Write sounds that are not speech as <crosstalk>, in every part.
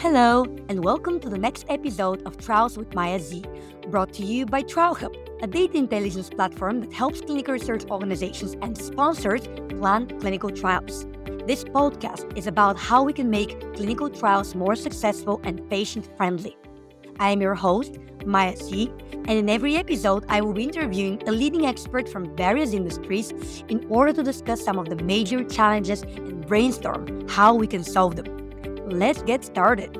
Hello, and welcome to the next episode of Trials with Maya Z, brought to you by TrialHub, a data intelligence platform that helps clinical research organizations and sponsors plan clinical trials. This podcast is about how we can make clinical trials more successful and patient friendly. I am your host, Maya Z, and in every episode, I will be interviewing a leading expert from various industries in order to discuss some of the major challenges and brainstorm how we can solve them. Let's get started.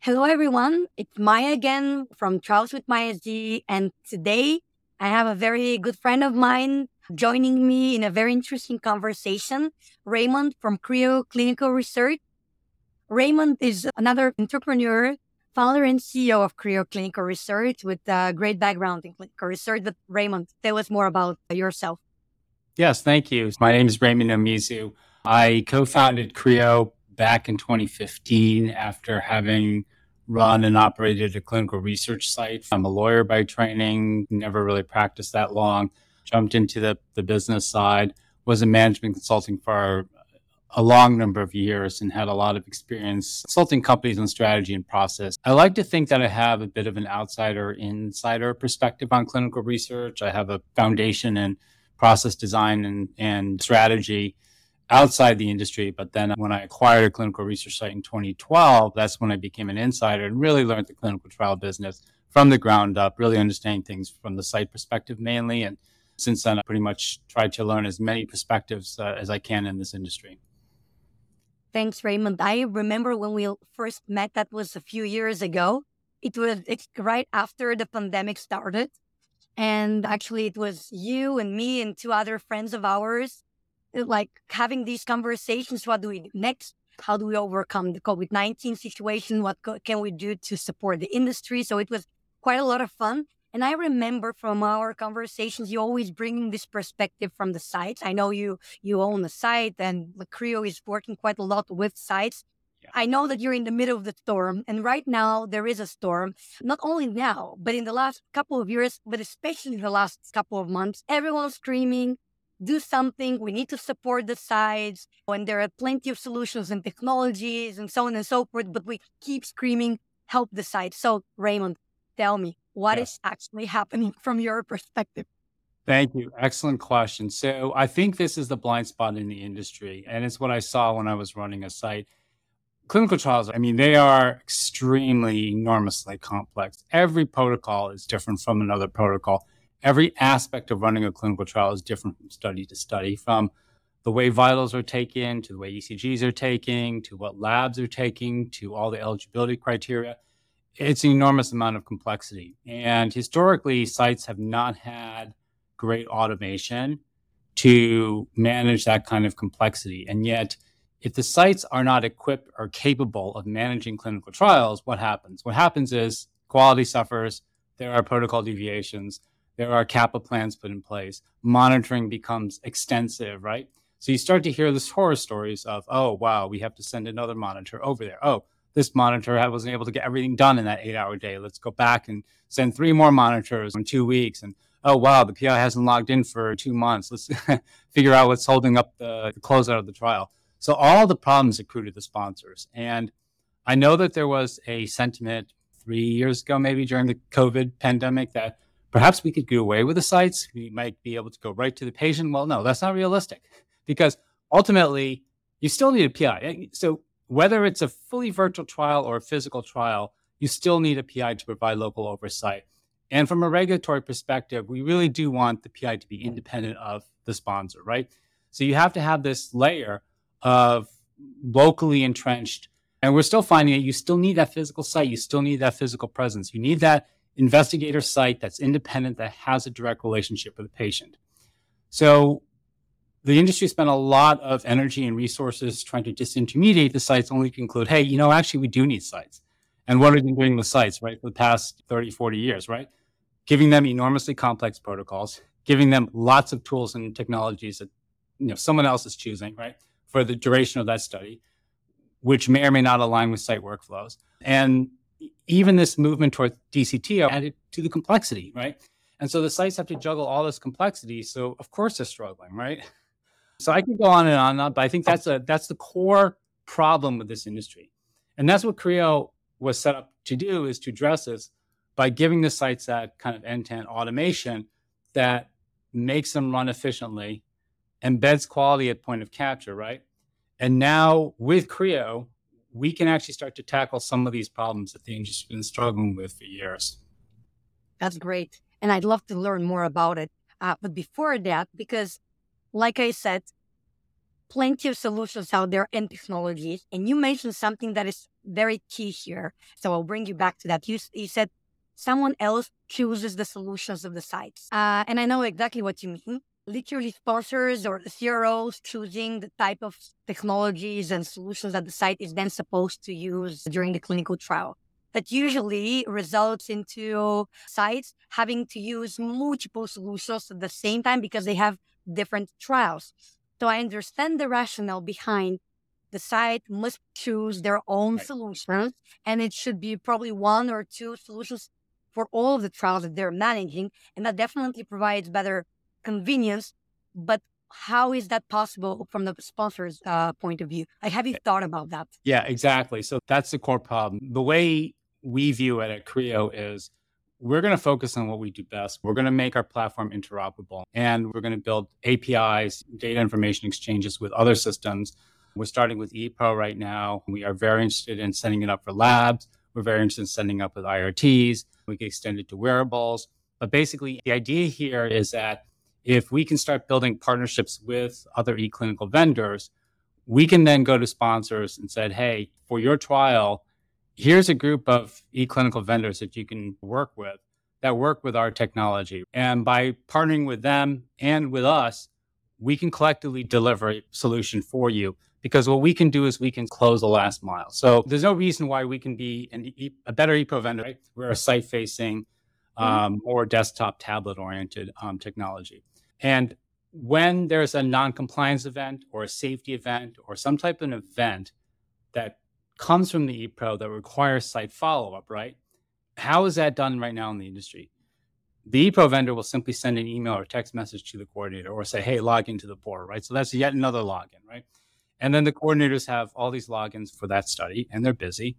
Hello, everyone. It's Maya again from Trials with Maya Z. And today I have a very good friend of mine joining me in a very interesting conversation, Raymond from CRIO Clinical Research. Raymond is another entrepreneur, founder and CEO of CRIO Clinical Research with a great background in clinical research. But Raymond, tell us more about yourself. Yes, thank you. My name is Raymond Nomizu. I co founded CRIO back in 2015 after having run and operated a clinical research site. I'm a lawyer by training, never really practiced that long, jumped into the, the business side, was in management consulting for a long number of years and had a lot of experience consulting companies on strategy and process. I like to think that I have a bit of an outsider insider perspective on clinical research. I have a foundation in process design and, and strategy outside the industry. But then when I acquired a clinical research site in 2012, that's when I became an insider and really learned the clinical trial business from the ground up, really understanding things from the site perspective mainly. And since then, I pretty much tried to learn as many perspectives uh, as I can in this industry. Thanks, Raymond. I remember when we first met, that was a few years ago. It was right after the pandemic started. And actually, it was you and me and two other friends of ours, uh, like having these conversations. What do we do next? How do we overcome the COVID 19 situation? What co- can we do to support the industry? So it was quite a lot of fun. And I remember from our conversations, you always bringing this perspective from the sites. I know you you own a site, and CRIO is working quite a lot with sites. I know that you're in the middle of the storm, and right now there is a storm. Not only now, but in the last couple of years, but especially the last couple of months, everyone's screaming, do something. We need to support the sides. And there are plenty of solutions and technologies and so on and so forth, but we keep screaming, help the sides. So, Raymond, tell me, what yes. is actually happening from your perspective? Thank you. Excellent question. So, I think this is the blind spot in the industry, and it's what I saw when I was running a site clinical trials, I mean, they are extremely enormously complex. Every protocol is different from another protocol. Every aspect of running a clinical trial is different from study to study, from the way vitals are taken to the way ECGs are taking to what labs are taking to all the eligibility criteria. It's an enormous amount of complexity. And historically, sites have not had great automation to manage that kind of complexity. And yet, if the sites are not equipped or capable of managing clinical trials, what happens? What happens is quality suffers, there are protocol deviations, there are CAPA plans put in place, monitoring becomes extensive, right? So you start to hear these horror stories of, oh, wow, we have to send another monitor over there. Oh, this monitor wasn't able to get everything done in that eight hour day. Let's go back and send three more monitors in two weeks. And oh, wow, the PI hasn't logged in for two months. Let's <laughs> figure out what's holding up the, the closeout of the trial. So all the problems accrue to the sponsors. And I know that there was a sentiment three years ago, maybe during the COVID pandemic, that perhaps we could do away with the sites. We might be able to go right to the patient. Well, no, that's not realistic because ultimately you still need a PI. So whether it's a fully virtual trial or a physical trial, you still need a PI to provide local oversight. And from a regulatory perspective, we really do want the PI to be independent of the sponsor, right? So you have to have this layer of locally entrenched. And we're still finding that you still need that physical site. You still need that physical presence. You need that investigator site that's independent, that has a direct relationship with the patient. So the industry spent a lot of energy and resources trying to disintermediate the sites, only to conclude, hey, you know, actually, we do need sites. And what are they doing with sites, right, for the past 30, 40 years, right? Giving them enormously complex protocols, giving them lots of tools and technologies that you know someone else is choosing, right? For the duration of that study, which may or may not align with site workflows. And even this movement toward DCT added to the complexity, right? And so the sites have to juggle all this complexity. So of course they're struggling, right? So I could go on and on, but I think that's a that's the core problem with this industry. And that's what CRIO was set up to do is to address this by giving the sites that kind of end-to-end automation that makes them run efficiently, embeds quality at point of capture, right? And now with CRIO, we can actually start to tackle some of these problems that the industry's been struggling with for years. That's great. And I'd love to learn more about it. Uh, but before that, because like I said, plenty of solutions out there and technologies. And you mentioned something that is very key here. So I'll bring you back to that. You, you said someone else chooses the solutions of the sites. Uh, and I know exactly what you mean. Literally, sponsors or CROs choosing the type of technologies and solutions that the site is then supposed to use during the clinical trial. That usually results into sites having to use multiple solutions at the same time because they have different trials. So I understand the rationale behind the site must choose their own right. solutions and it should be probably one or two solutions for all of the trials that they're managing. And that definitely provides better convenience. But how is that possible from the sponsor's uh, point of view? Like, have you thought about that? Yeah, exactly. So that's the core problem. The way we view it at CRIO is we're going to focus on what we do best. We're going to make our platform interoperable and we're going to build APIs, data information exchanges with other systems. We're starting with ePro right now. We are very interested in setting it up for labs. We're very interested in setting up with IRTs. We can extend it to wearables. But basically, the idea here is that if we can start building partnerships with other e-clinical vendors, we can then go to sponsors and said, hey, for your trial, here's a group of e-clinical vendors that you can work with that work with our technology. And by partnering with them and with us, we can collectively deliver a solution for you because what we can do is we can close the last mile. So there's no reason why we can be an e- a better ePro vendor. Right? We're a site facing mm-hmm. um, or desktop tablet oriented um, technology. And when there's a non-compliance event or a safety event or some type of an event that comes from the ePro that requires site follow-up, right? How is that done right now in the industry? The ePro vendor will simply send an email or text message to the coordinator or say, hey, log into the portal, right? So that's yet another login, right? And then the coordinators have all these logins for that study and they're busy.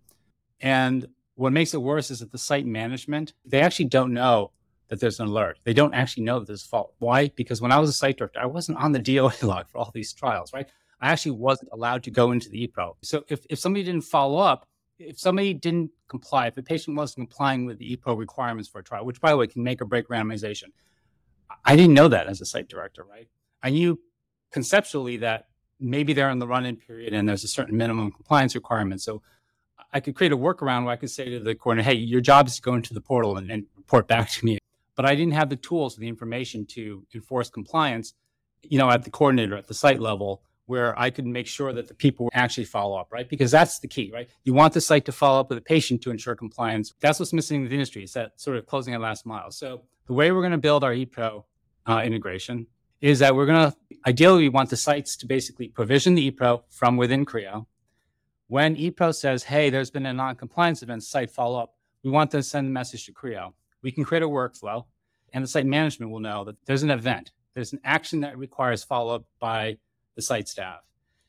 And what makes it worse is that the site management, they actually don't know that there's an alert. They don't actually know that there's a fault. Why? Because when I was a site director, I wasn't on the <laughs> DOA log for all these trials, right? I actually wasn't allowed to go into the ePro. So if, if somebody didn't follow up, if somebody didn't comply, if a patient wasn't complying with the ePro requirements for a trial, which by the way can make or break randomization, I didn't know that as a site director, right? I knew conceptually that maybe they're in the run-in period and there's a certain minimum compliance requirement. So I could create a workaround where I could say to the coordinator, hey, your job is to go into the portal and, and report back to me. But I didn't have the tools or the information to enforce compliance, you know, at the coordinator, at the site level, where I could make sure that the people actually follow up, right? Because that's the key, right? You want the site to follow up with the patient to ensure compliance. That's what's missing in the industry. Is that sort of closing that last mile. So the way we're going to build our ePro uh, integration is that we're going to ideally we want the sites to basically provision the ePro from within CRIO. When ePro says, "Hey, there's been a non-compliance event," site follow up. We want them to send a message to CRIO. We can create a workflow, and the site management will know that there's an event, there's an action that requires follow up by the site staff,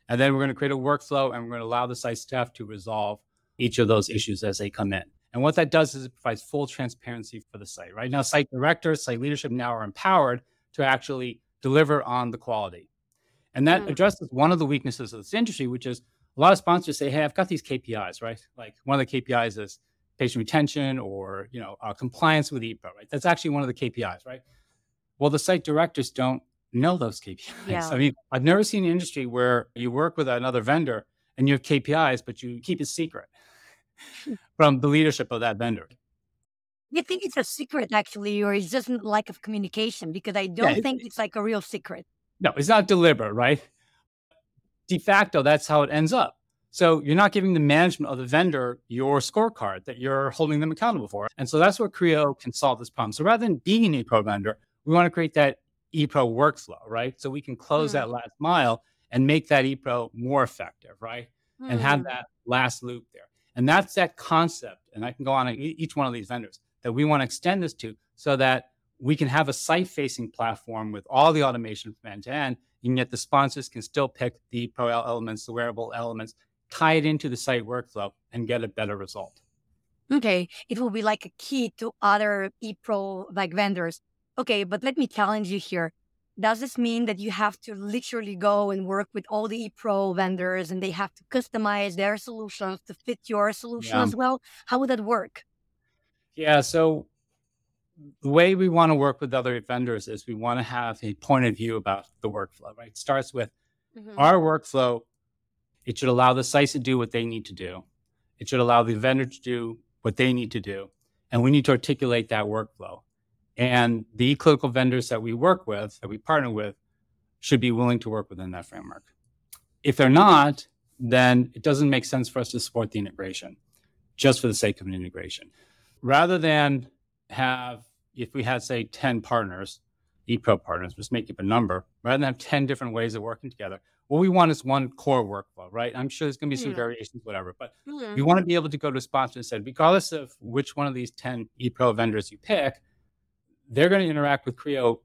and then we're going to create a workflow and we're going to allow the site staff to resolve each of those issues as they come in. And what that does is it provides full transparency for the site. Right now, site directors, site leadership now are empowered to actually deliver on the quality. And that mm. addresses one of the weaknesses of this industry, which is a lot of sponsors say, "Hey, I've got these KPIs, right? Like one of the KPIs is patient retention or you know uh, compliance with ePro, right? That's actually one of the KPIs, right? Well, the site directors don't know those KPIs. Yeah. <laughs> I mean, I've never seen an industry where you work with another vendor and you have KPIs, but you keep it secret <laughs> from the leadership of that vendor. You think it's a secret, actually, or it's just a lack of communication? Because I don't yeah, think it's like a real secret. No, it's not deliberate, right? De facto, that's how it ends up. So you're not giving the management of the vendor your scorecard that you're holding them accountable for. And so that's where CRIO can solve this problem. So rather than being an ePro vendor, we want to create that ePro workflow, right? So we can close mm. that last mile and make that ePro more effective, right? Mm. And have hmm. that last loop there. And that's that concept. And I can go on each one of these vendors that we want to extend this to so that we can have a site facing platform with all the automation from end to end and yet the sponsors can still pick the pro elements, the wearable elements, tie it into the site workflow, and get a better result. Okay, it will be like a key to other ePro like vendors. Okay, but let me challenge you here. Does this mean that you have to literally go and work with all the ePro vendors and they have to customize their solutions to fit your solution Yeah. as well? How would that work? Yeah. So the way we want to work with other vendors is we want to have a point of view about the workflow, right? It starts with Mhm. our workflow. It should allow the sites to do what they need to do. It should allow the vendor to do what they need to do. And we need to articulate that workflow. And the clinical vendors that we work with, that we partner with, should be willing to work within that framework. If they're not, then it doesn't make sense for us to support the integration just for the sake of an integration. Rather than have, if we had, say, 10 partners, ePro partners, just make up a number, rather than have 10 different ways of working together, what we want is one core workflow, right? I'm sure there's going to be some Yeah. variations, whatever, but we want to be able to go to a sponsor and say, regardless of which one of these 10 ePro vendors you pick, they're going to interact with CRIO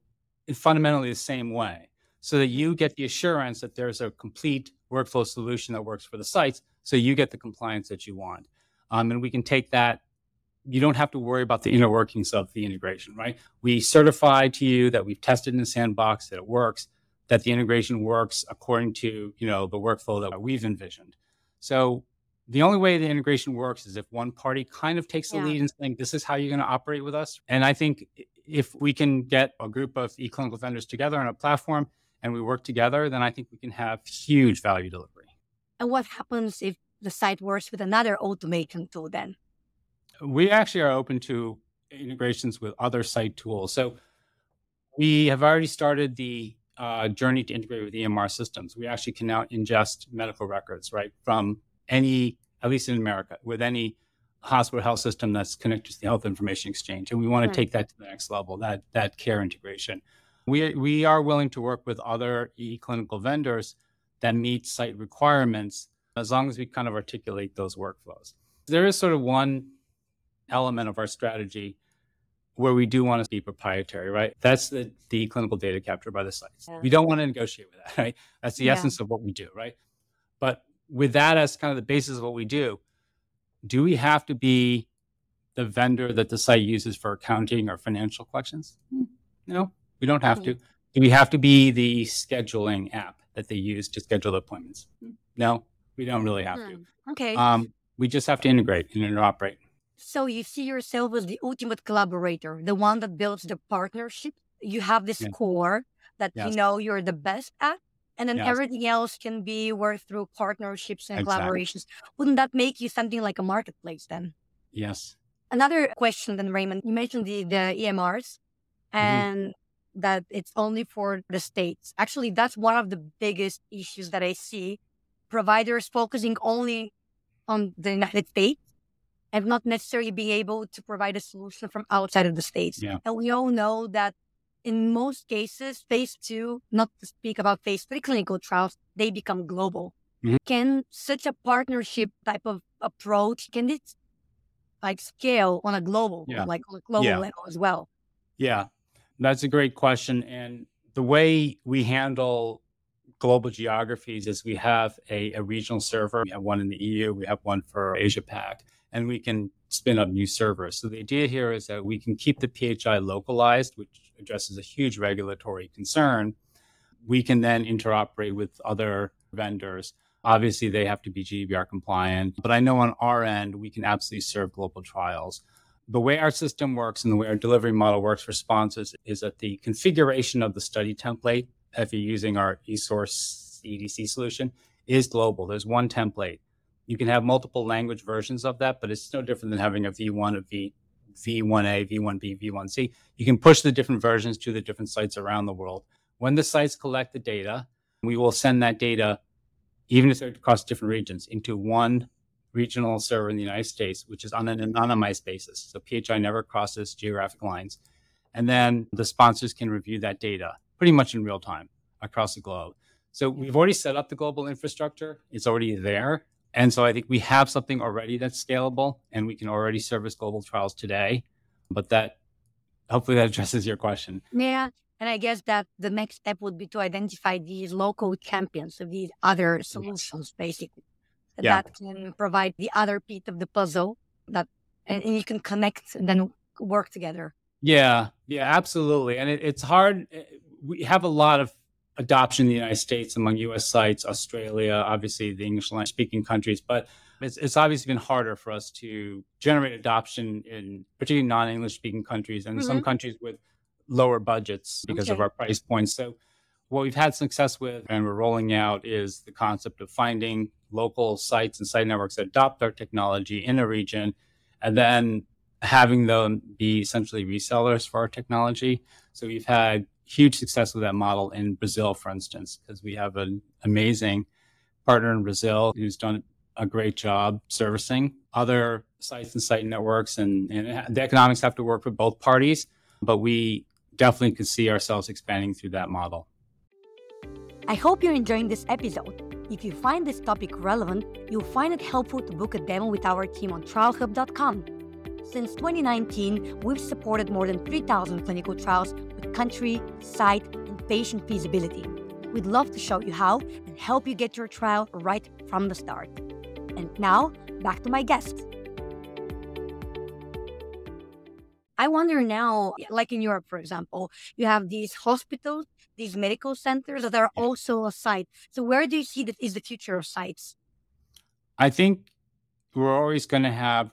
in fundamentally the same way so that you get the assurance that there's a complete workflow solution that works for the sites so you get the compliance that you want. Um, and we can take that. You don't have to worry about the inner workings of the integration, right? We certify to you that we've tested in the sandbox that it works, that the integration works according to you know the workflow that we've envisioned. So the only way the integration works is if one party kind of takes the Yeah. lead and saying, "This is how you're going to operate with us." And I think if we can get a group of e-clinical vendors together on a platform and we work together, then I think we can have huge value delivery. And what happens if the site works with another automation tool then? We actually are open to integrations with other site tools. So we have already started the uh, journey to integrate with EMR systems. We actually can now ingest medical records, right, from any, at least in America, with any hospital health system that's connected to the health information exchange. And we want Right. to take that to the next level, that that care integration. We we are willing to work with other e-clinical vendors that meet site requirements as long as we kind of articulate those workflows. There is sort of one element of our strategy where we do want to be proprietary, right? That's the, the clinical data captured by the sites. Yeah. We don't want to negotiate with that, <laughs> right? That's the Yeah. essence of what we do, right? But with that as kind of the basis of what we do, do we have to be the vendor that the site uses for accounting or financial collections? Hmm, No, we don't have to. Do we have to be the scheduling app that they use to schedule appointments? Hmm, No, we don't really have to. Hmm. Okay. Um, we just have to integrate and interoperate. So you see yourself as the ultimate collaborator, the one that builds the partnership. You have this Yeah. core that you know you're the best at, and then Yes. everything else can be worked through partnerships and Exactly. collaborations. Wouldn't that make you something like a marketplace then? Yes. Another question then, Raymond. You mentioned the, the EMRs Mm-hmm. and that it's only for the states. Actually, that's one of the biggest issues that I see. Providers focusing only on the United States and not necessarily being able to provide a solution from outside of the states. Yeah. And we all know that in most cases, phase two, not to speak about phase three clinical trials, they become global. Mhm. Can such a partnership type of approach, can it like scale on a global, Yeah. like on a global Yeah. level as well? Yeah, that's a great question. And the way we handle global geographies is we have a, a regional server. We have one in the EU, we have one for Asia Pac, and we can spin up new servers. So the idea here is that we can keep the PHI localized, which addresses a huge regulatory concern. We can then interoperate with other vendors. Obviously, they have to be GDPR compliant, but I know on our end, we can absolutely serve global trials the way our system works and the way our delivery model works for sponsors is that the configuration of the study template, if you're using our eSource EDC solution, is global. There's one template. You can have multiple language versions of that, but it's no different than having a V1, a V, V1A, V1B, V1C. You can push the different versions to the different sites around the world. When the sites collect the data, we will send that data, even if they're across different regions, into one regional server in the United States, which is on an anonymized basis. So PHI never crosses geographic lines. And then the sponsors can review that data pretty much in real time across the globe. So we've already set up the global infrastructure, it's already there. And so I think we have something already that's scalable and we can already service global trials today. But that hopefully that addresses your question. Yeah. And I guess that the next step would be to identify these local champions of these other solutions, basically, Yeah. that can provide the other piece of the puzzle that, and, you can connect and then work together. Yeah, yeah, absolutely. And it, it's hard. eh, We have a lot of adoption in the United States among US sites, Australia, obviously the English language speaking countries, but it's, it's obviously been harder for us to generate adoption in particularly non English speaking countries and some Mhm. countries with lower budgets because of our price points. So, what we've had success with and we're rolling out is the concept of finding local sites and site networks that adopt our technology in a region and then having them be essentially resellers for our technology. So we've had huge success with that model in Brazil, for instance, because we have an amazing partner in Brazil who's done a great job servicing other sites and site networks, and, and the economics have to work for both parties. But we definitely could see ourselves expanding through that model. I hope you're enjoying this episode. If you find this topic relevant, you'll find it helpful to book a demo with our team on trialhub.com. Since 2019, we've supported more than 3,000 clinical trials with country, site, and patient feasibility. We'd love to show you how and help you get your trial right from the start. And now, back to my guest. I wonder now, like in Europe, for example, you have these hospitals, these medical centers that are also a site. So, where do you see that is the future of sites? I think we're always going to have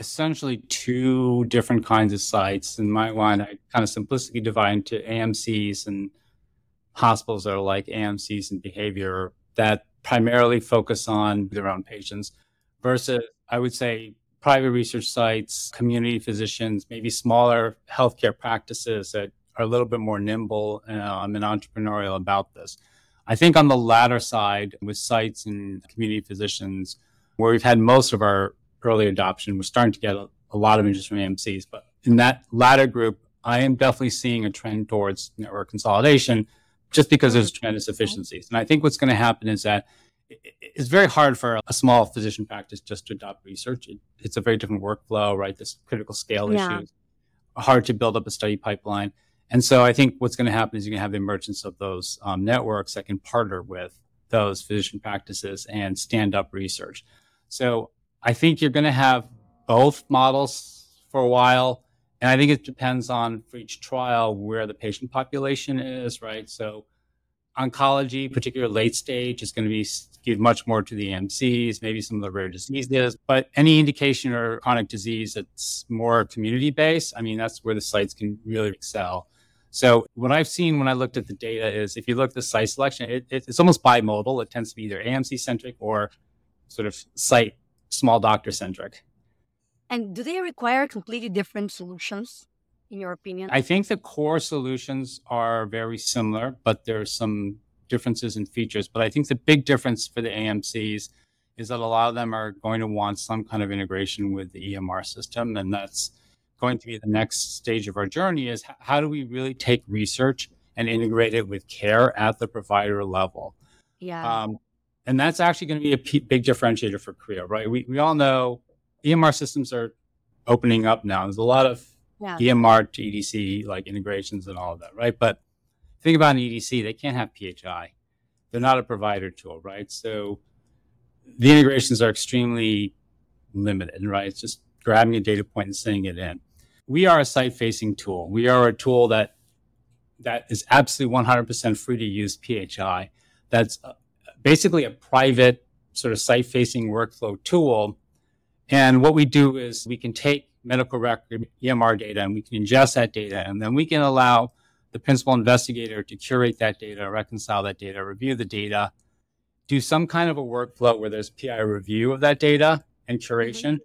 essentially two different kinds of sites. In my mind, I kind of simplistically divide into AMCs and hospitals that are like AMCs and behavior that primarily focus on their own patients versus, I would say, private research sites, community physicians, maybe smaller healthcare practices that are a little bit more nimble um, and entrepreneurial about this. I think on the latter side, with sites and community physicians, where we've had most of our early adoption, we're starting to get a, a lot of interest from AMCs. But in that latter group, I am definitely seeing a trend towards network consolidation just because there's tremendous efficiencies. And I think what's going to happen is that it's very hard for a small physician practice just to adopt research. It, it's a very different workflow, right? This critical scale Yeah. issues, hard to build up a study pipeline. And so I think what's going to happen is you're going to have the emergence of those um, networks that can partner with those physician practices and stand up research. So I think you're going to have both models for a while. And I think it depends on for each trial where the patient population is, right? So oncology, particularly late stage, is going to be skewed much more to the AMCs, maybe some of the rare diseases, but any indication or chronic disease that's more community based, I mean, that's where the sites can really excel. So what I've seen when I looked at the data is if you look at the site selection, it, it, it's almost bimodal. It tends to be either AMC centric or sort of site small doctor centric. And do they require completely different solutions, in your opinion? I think the core solutions are very similar, but there are some differences in features. But I think the big difference for the AMCs is that a lot of them are going to want some kind of integration with the EMR system, and that's going to be the next stage of our journey. Is how do we really take research and integrate it with care at the provider level? yeah. Um, and that's actually going to be a p- big differentiator for CRIO, right? We, we all know EMR systems are opening up now. There's a lot of yeah. EMR to EDC like integrations and all of that, right? But think about an EDC, they can't have PHI. They're not a provider tool, right? So the integrations are extremely limited, right? It's just grabbing a data point and sending it in. We are a site-facing tool. We are a tool that that is absolutely 100% free to use PHI. That's basically a private sort of site-facing workflow tool. And what we do is we can take medical record EMR data and we can ingest that data and then we can allow the principal investigator to curate that data, reconcile that data, review the data, do some kind of a workflow where there's PI review of that data and curation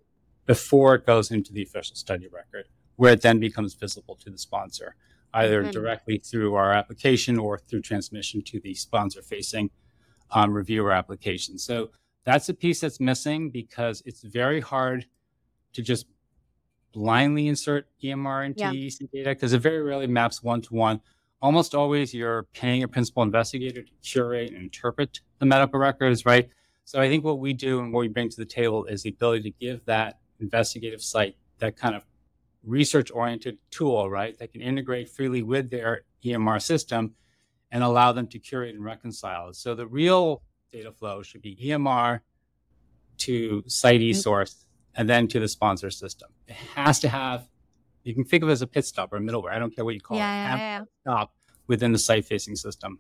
before it goes into the official study record, where it then becomes visible to the sponsor, either Mhm. directly through our application or through transmission to the sponsor facing um, reviewer application. So that's a piece that's missing because it's very hard to just blindly insert EMR into Yeah. EDC data because it very rarely maps one to one. Almost always you're paying a principal investigator to curate and interpret the medical records, right? So I think what we do and what we bring to the table is the ability to give that investigative site that kind of research oriented tool, right, that can integrate freely with their EMR system and allow them to curate and reconcile. So the real data flow should be EMR to site Mm. eSource and then to the sponsor system. It has to have, you can think of it as a pit stop or a middleware. I don't care what you call Yeah, it. yeah, Have yeah. stop within the site facing system.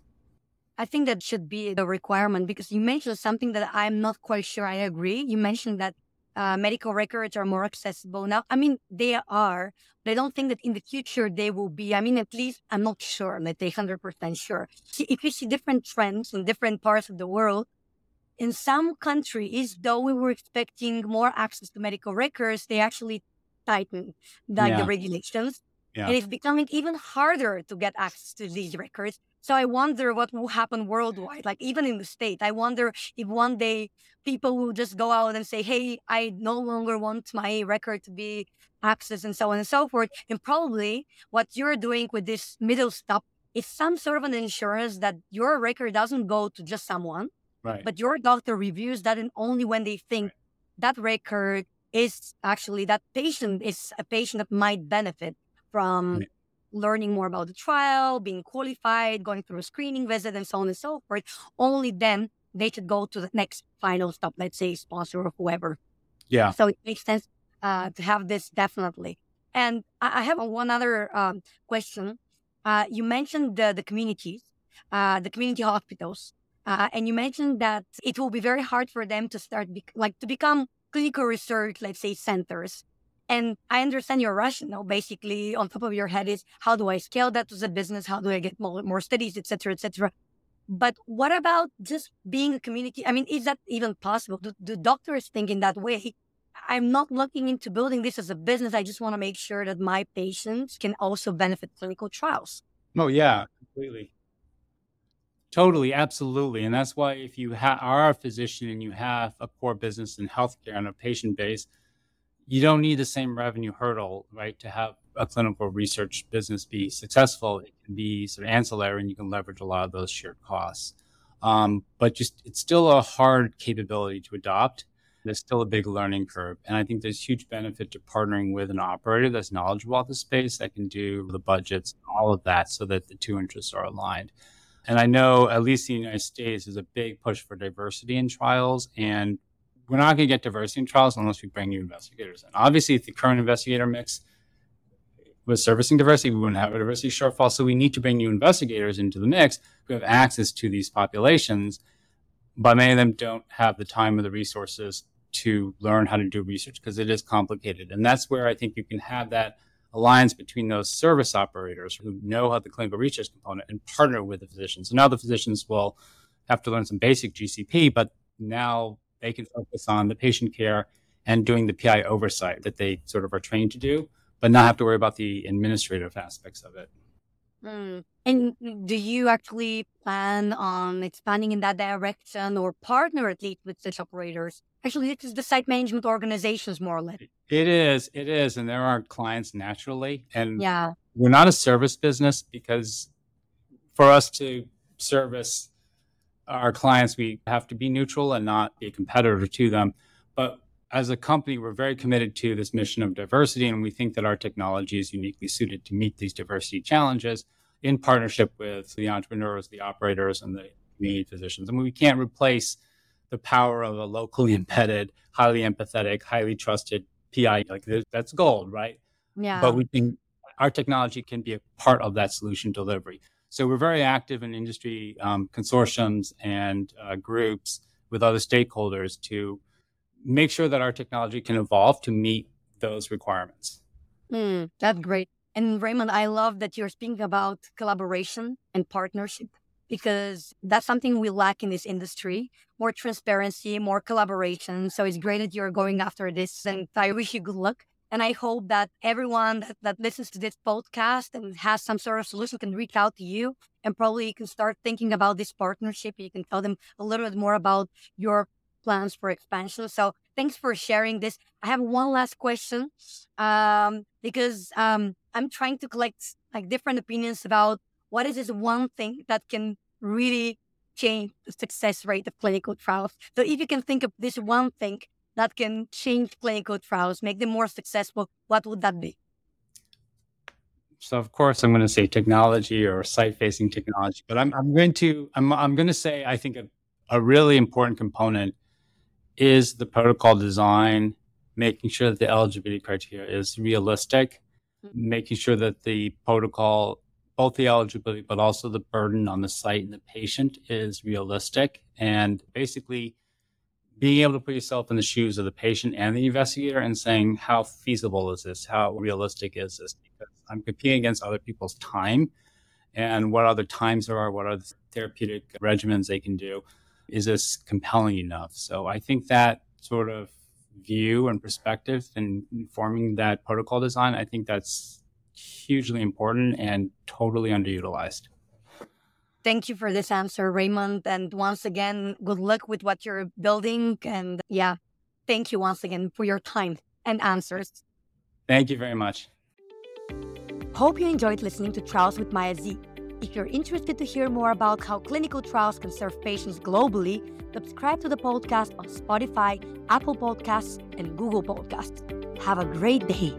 I think that should be the requirement because you mentioned something that I'm not quite sure I agree. You mentioned that uh, medical records are more accessible now. I mean, they are, but I don't think that in the future they will be. I mean, at least I'm not sure, let's say 100% sure. If you see different trends in different parts of the world, in some countries, though we were expecting more access to medical records, they actually tighten like the regulations. Yeah. And it's becoming even harder to get access to these records. So I wonder what will happen worldwide, like even in the state. I wonder if one day people will just go out and say, "Hey, I no longer want my record to be accessed," and so on and so forth. And probably what you're doing with this middle stop is some sort of an insurance that your record doesn't go to just someone, Right. but your doctor reviews that, and only when they think that record is actually that patient is a patient that might benefit from learning more about the trial, being qualified, going through a screening visit, and so on and so forth. Only then they should go to the next final stop, let's say sponsor or whoever. yeah. So it makes sense uh, to have this definitely. And I I have one other um, question. Uh, you mentioned the, the communities, uh, the community hospitals, uh, and you mentioned that it will be very hard for them to start, bec- like to become clinical research, let's say centers. And I understand your rationale. Basically, on top of your head is how do I scale that as a business? How do I get more, more studies, et cetera, et cetera. But what about just being a community? I mean, is that even possible? Do, do doctors think in that way? I'm not looking into building this as a business. I just want to make sure that my patients can also benefit clinical trials. Oh yeah, completely. Totally, absolutely. And that's why if you ha- are a physician and you have a core business in healthcare and a patient base, you don't need the same revenue hurdle, right, to have a clinical research business be successful. It can be sort of ancillary and you can leverage a lot of those shared costs. Um, but just it's still a hard capability to adopt. There's still a big learning curve. And I think there's huge benefit to partnering with an operator that's knowledgeable about the space that can do the budgets, all of that, so that the two interests are aligned. And I know, at least in the United States, there's a big push for diversity in trials. And we're not going to get diversity in trials unless we bring new investigators in. Obviously, if the current investigator mix was servicing diversity, we wouldn't have a diversity shortfall. So we need to bring new investigators into the mix who have access to these populations. But many of them don't have the time or the resources to learn how to do research because it is complicated. And that's where I think you can have that alliance between those service operators who know how the clinical research component and partner with the physicians. So now the physicians will have to learn some basic GCP, but now they can focus on the patient care and doing the PI oversight that they sort of are trained to do, but not have to worry about the administrative aspects of it. Mm. And do you actually plan on expanding in that direction or partner at least with such operators? Actually, this is the site management organizations more or less. It is, it is. And there are clients naturally. And Yeah. we're not a service business because for us to service our clients, we have to be neutral and not be a competitor to them. But as a company, we're very committed to this mission of diversity, and we think that our technology is uniquely suited to meet these diversity challenges in partnership with the entrepreneurs, the operators, and the community physicians. I mean, we can't replace the power of a locally embedded, highly empathetic, highly trusted PI. Like that's gold, right? Yeah. but we think our technology can be a part of that solution delivery. So we're very active in industry um, consortiums and uh, groups with other stakeholders to make sure that our technology can evolve to meet those requirements. Mm, that's great. And Raymond, I love that you're speaking about collaboration and partnership because that's something we lack in this industry more transparency, more collaboration. So it's great that you're going after this. And I wish you good luck. And I hope that everyone that, that listens to this podcast and has some sort of solution can reach out to you and probably you can start thinking about this partnership. You can tell them a little bit more about your plans for expansion. So thanks for sharing this. I have one last question um, because um, I'm trying to collect like different opinions about what is this one thing that can really change the success rate of clinical trials. So if you can think of this one thing that can change clinical trials, make them more successful, what would that be? So of course I'm going to say technology or site-facing technology, but I'm I'm going to I'm I'm going to say I think a, a really important component is the protocol design, making sure that the eligibility criteria is realistic, mm-hmm. making sure that the protocol both the eligibility but also the burden on the site and the patient is realistic and basically being able to put yourself in the shoes of the patient and the investigator and saying how feasible is this? How realistic is this? Because i'm competing against other people's time and what other times there are what other therapeutic regimens they can do is this compelling enough? So i think that sort of view and perspective in informing that protocol design i think that's hugely important and totally underutilized. Thank you for this answer, Raymond. And once again, good luck with what you're building. And yeah, thank you once again for your time and answers. Thank you very much. Hope you enjoyed listening to Trials with Maya Z. If you're interested to hear more about how clinical trials can serve patients globally, subscribe to the podcast on Spotify, Apple Podcasts, and Google Podcasts. Have a great day.